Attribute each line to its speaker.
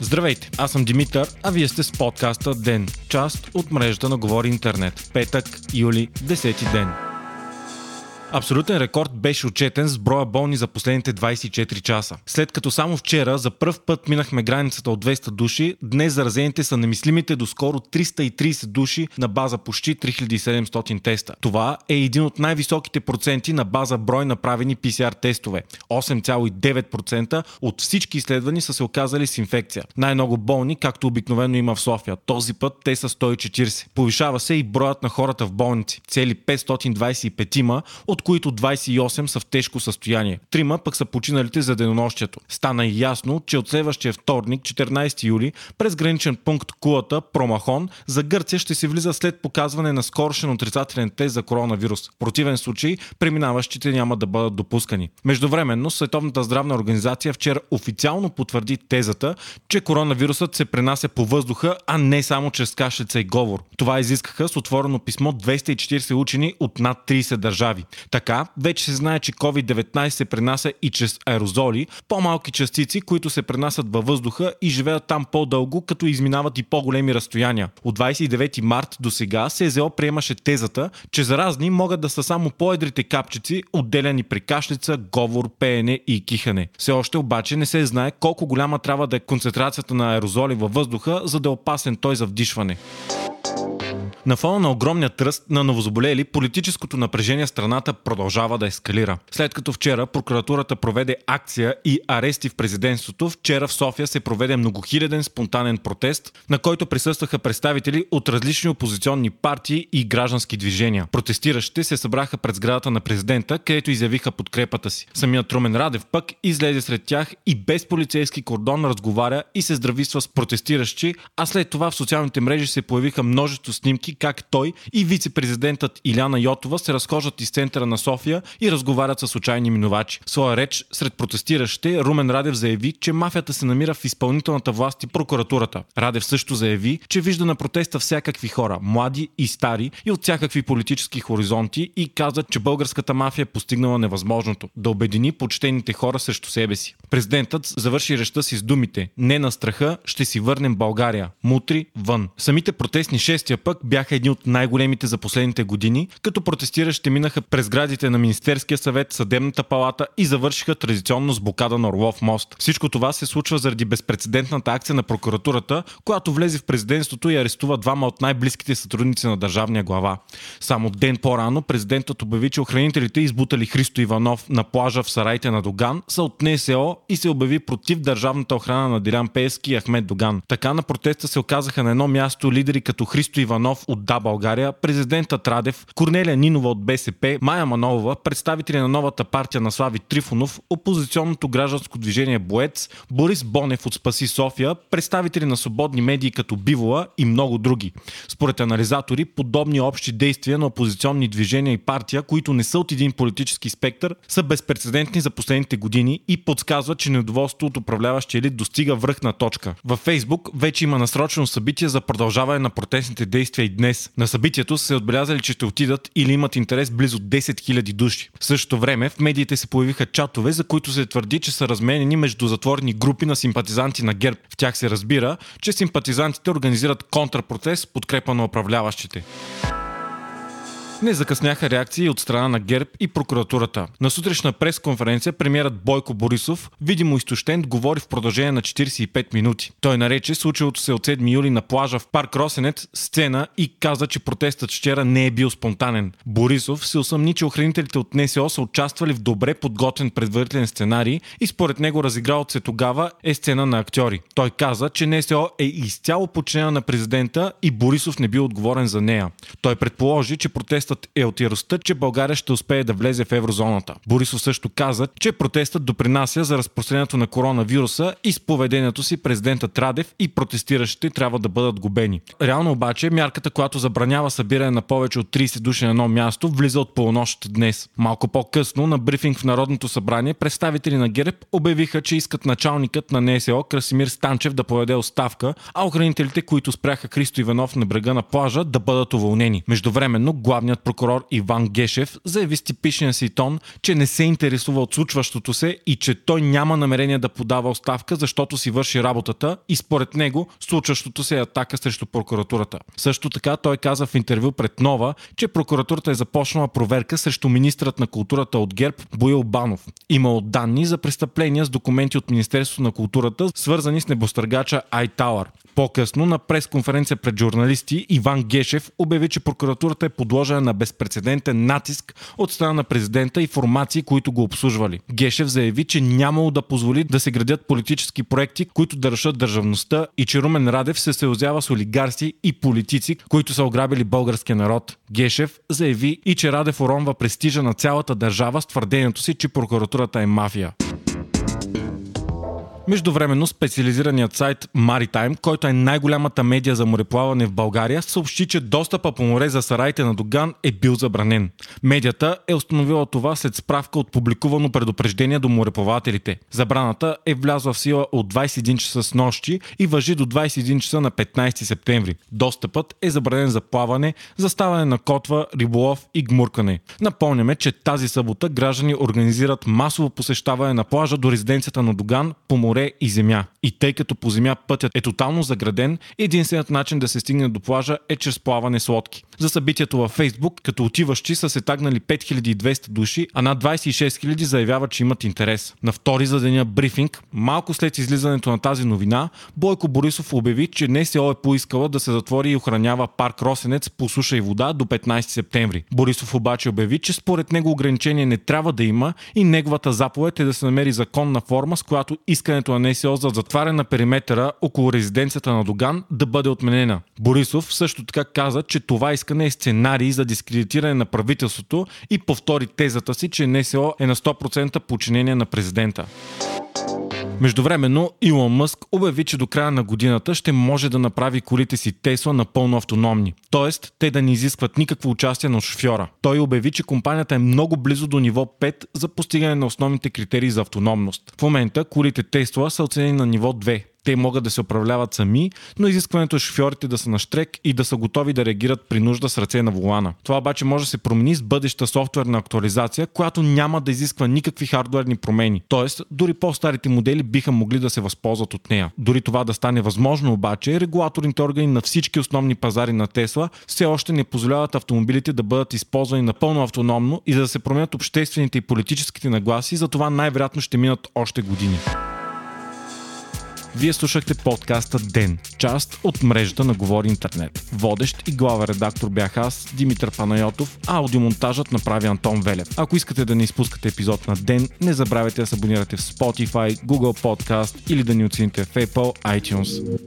Speaker 1: Здравейте, аз съм Димитър, а вие сте с подкаста ДЕН, част от мрежата на Говори Интернет. Петък, юли, 10 ден. Абсолютен рекорд беше отчетен с броя болни за последните 24 часа. След като само вчера за първ път минахме границата от 200 души, днес заразените са немислимите до скоро 330 души на база почти 3700 теста. Това е един от най-високите проценти на база брой направени PCR тестове. 8,9% от всички изследвани са се оказали с инфекция. Най-много болни, както обикновено има в София. Този път те са 140. Повишава се и броят на хората в болници. Цели 525 от от които 28 са в тежко състояние. Трима пък са починалите за денонощието. Стана ясно, че от следващия вторник, 14 юли, през граничен пункт Кулата, Промахон, за Гърция ще се влиза след показване на скорошен отрицателен тест за коронавирус. В противен случай, преминаващите няма да бъдат допускани. Междувременно, Световната здравна организация вчера официално потвърди тезата, че коронавирусът се пренася по въздуха, а не само чрез кашлица и говор. Това изискаха с отворено писмо 240 учени от над 30 държави. Така, вече се знае, че COVID-19 се пренася и чрез аерозоли, по-малки частици, които се пренасят във въздуха и живеят там по-дълго, като изминават и по-големи разстояния. От 29 март до сега СЗО приемаше тезата, че заразни могат да са само по-едрите капчици, отделяни при кашлица, говор, пеене и кихане. Все още обаче не се знае колко голяма трябва да е концентрацията на аерозоли във въздуха, за да е опасен той за вдишване. На фона на огромния тръст на новозаболели, политическото напрежение в страната продължава да ескалира. След като вчера прокуратурата проведе акция и арести в президентството, вчера в София се проведе многохиляден спонтанен протест, на който присъстваха представители от различни опозиционни партии и граждански движения. Протестиращите се събраха пред сградата на президента, където изявиха подкрепата си. Самият Трумен Радев пък излезе сред тях и без полицейски кордон разговаря и се здравиства с протестиращи, а след това в социалните мрежи се появиха множество снимки снимки как той и вице-президентът Иляна Йотова се разхождат из центъра на София и разговарят с случайни минувачи. В своя реч сред протестиращите Румен Радев заяви, че мафията се намира в изпълнителната власт и прокуратурата. Радев също заяви, че вижда на протеста всякакви хора, млади и стари и от всякакви политически хоризонти и каза, че българската мафия е постигнала невъзможното да обедини почтените хора срещу себе си. Президентът завърши речта си с думите Не на страха, ще си върнем България. Мутри вън. Самите протестни шестия пък бяха бяха едни от най-големите за последните години, като протестиращите минаха през градите на Министерския съвет, Съдебната палата и завършиха традиционно с блокада на Орлов мост. Всичко това се случва заради безпредседентната акция на прокуратурата, която влезе в президентството и арестува двама от най-близките сътрудници на държавния глава. Само ден по-рано президентът обяви, че охранителите избутали Христо Иванов на плажа в Сарайте на Доган са от НСО и се обяви против държавната охрана на Дилян Пески и Ахмед Доган. Така на протеста се оказаха на едно място лидери като Христо Иванов от Да България, президентът Радев, Корнелия Нинова от БСП, Майя Манолова, представители на новата партия на Слави Трифонов, опозиционното гражданско движение Боец, Борис Бонев от Спаси София, представители на свободни медии като Бивола и много други. Според анализатори, подобни общи действия на опозиционни движения и партия, които не са от един политически спектър, са безпредседентни за последните години и подсказват, че недоволството от управляващия елит достига връхна точка. Във Фейсбук вече има насрочено събитие за продължаване на протестните действия и днес. На събитието се отбелязали, че ще отидат или имат интерес близо 10 000 души. В същото време в медиите се появиха чатове, за които се твърди, че са разменени между затворени групи на симпатизанти на ГЕРБ. В тях се разбира, че симпатизантите организират контрапротест подкрепа на управляващите. Не закъсняха реакции от страна на ГЕРБ и прокуратурата. На сутрешна пресконференция премиерът Бойко Борисов, видимо изтощен, говори в продължение на 45 минути. Той нарече случилото се от 7 юли на плажа в парк Росенец сцена и каза, че протестът вчера не е бил спонтанен. Борисов се усъмни, че охранителите от НСО са участвали в добре подготвен предварителен сценарий и според него разигралото се тогава е сцена на актьори. Той каза, че НСО е изцяло подчинена на президента и Борисов не бил отговорен за нея. Той предположи, че протестът протестът е от яростта, че България ще успее да влезе в еврозоната. Борисов също каза, че протестът допринася за разпространението на коронавируса и с поведението си президентът Радев и протестиращите трябва да бъдат губени. Реално обаче мярката, която забранява събиране на повече от 30 души на едно място, влиза от полунощ днес. Малко по-късно на брифинг в Народното събрание представители на ГЕРБ обявиха, че искат началникът на НСО Красимир Станчев да поведе оставка, а охранителите, които спряха Христо Иванов на брега на плажа, да бъдат уволнени. Междувременно главният прокурор Иван Гешев заяви с типичния си тон, че не се интересува от случващото се и че той няма намерение да подава оставка, защото си върши работата и според него случващото се е атака срещу прокуратурата. Също така той каза в интервю пред Нова, че прокуратурата е започнала проверка срещу министрът на културата от ГЕРБ Боил Банов. Имало данни за престъпления с документи от Министерството на културата, свързани с небостъргача iTower. По-късно на пресконференция пред журналисти Иван Гешев обяви, че прокуратурата е подложена на безпредседентен натиск от страна на президента и формации, които го обслужвали. Гешев заяви, че нямало да позволи да се градят политически проекти, които да решат държавността и че Румен Радев се съюзява с олигарси и политици, които са ограбили българския народ. Гешев заяви и че Радев уронва престижа на цялата държава с твърдението си, че прокуратурата е мафия. Междувременно специализираният сайт Maritime, който е най-голямата медия за мореплаване в България, съобщи, че достъпа по море за сараите на Доган е бил забранен. Медията е установила това след справка от публикувано предупреждение до мореплавателите. Забраната е влязла в сила от 21 часа с нощи и въжи до 21 часа на 15 септември. Достъпът е забранен за плаване, заставане на котва, риболов и гмуркане. Напомняме, че тази събота граждани организират масово посещаване на плажа до резиденцията на Доган по море море и земя. И тъй като по земя пътят е тотално заграден, единственият начин да се стигне до плажа е чрез плаване с лодки. За събитието във Фейсбук, като отиващи са се тагнали 5200 души, а над 26 000 заявяват, че имат интерес. На втори за деня брифинг, малко след излизането на тази новина, Бойко Борисов обяви, че НСО е поискала да се затвори и охранява парк Росенец по суша и вода до 15 септември. Борисов обаче обяви, че според него ограничение не трябва да има и неговата заповед е да се намери законна форма, с която искането на НСО за затваряне на периметъра около резиденцията на Доган да бъде отменена. Борисов също така каза, че това искане е сценарий за дискредитиране на правителството и повтори тезата си, че НСО е на 100% подчинение на президента. Междувременно Илон Мъск обяви, че до края на годината ще може да направи колите си Тесла напълно автономни. Тоест, те да не изискват никакво участие на шофьора. Той обяви, че компанията е много близо до ниво 5 за постигане на основните критерии за автономност. В момента колите Тесла са оценени на ниво 2, те могат да се управляват сами, но изискването е шофьорите да са на штрек и да са готови да реагират при нужда с ръце на волана. Това обаче може да се промени с бъдеща софтуерна актуализация, която няма да изисква никакви хардуерни промени. Тоест, дори по-старите модели биха могли да се възползват от нея. Дори това да стане възможно обаче, регулаторните органи на всички основни пазари на Тесла все още не позволяват автомобилите да бъдат използвани напълно автономно и за да се променят обществените и политическите нагласи, за това най-вероятно ще минат още години. Вие слушахте подкаста Ден, част от мрежата на Говори Интернет. Водещ и глава редактор бях аз, Димитър Панайотов, а аудиомонтажът направи Антон Велев. Ако искате да не изпускате епизод на Ден, не забравяйте да се абонирате в Spotify, Google Podcast или да ни оцените в Apple iTunes.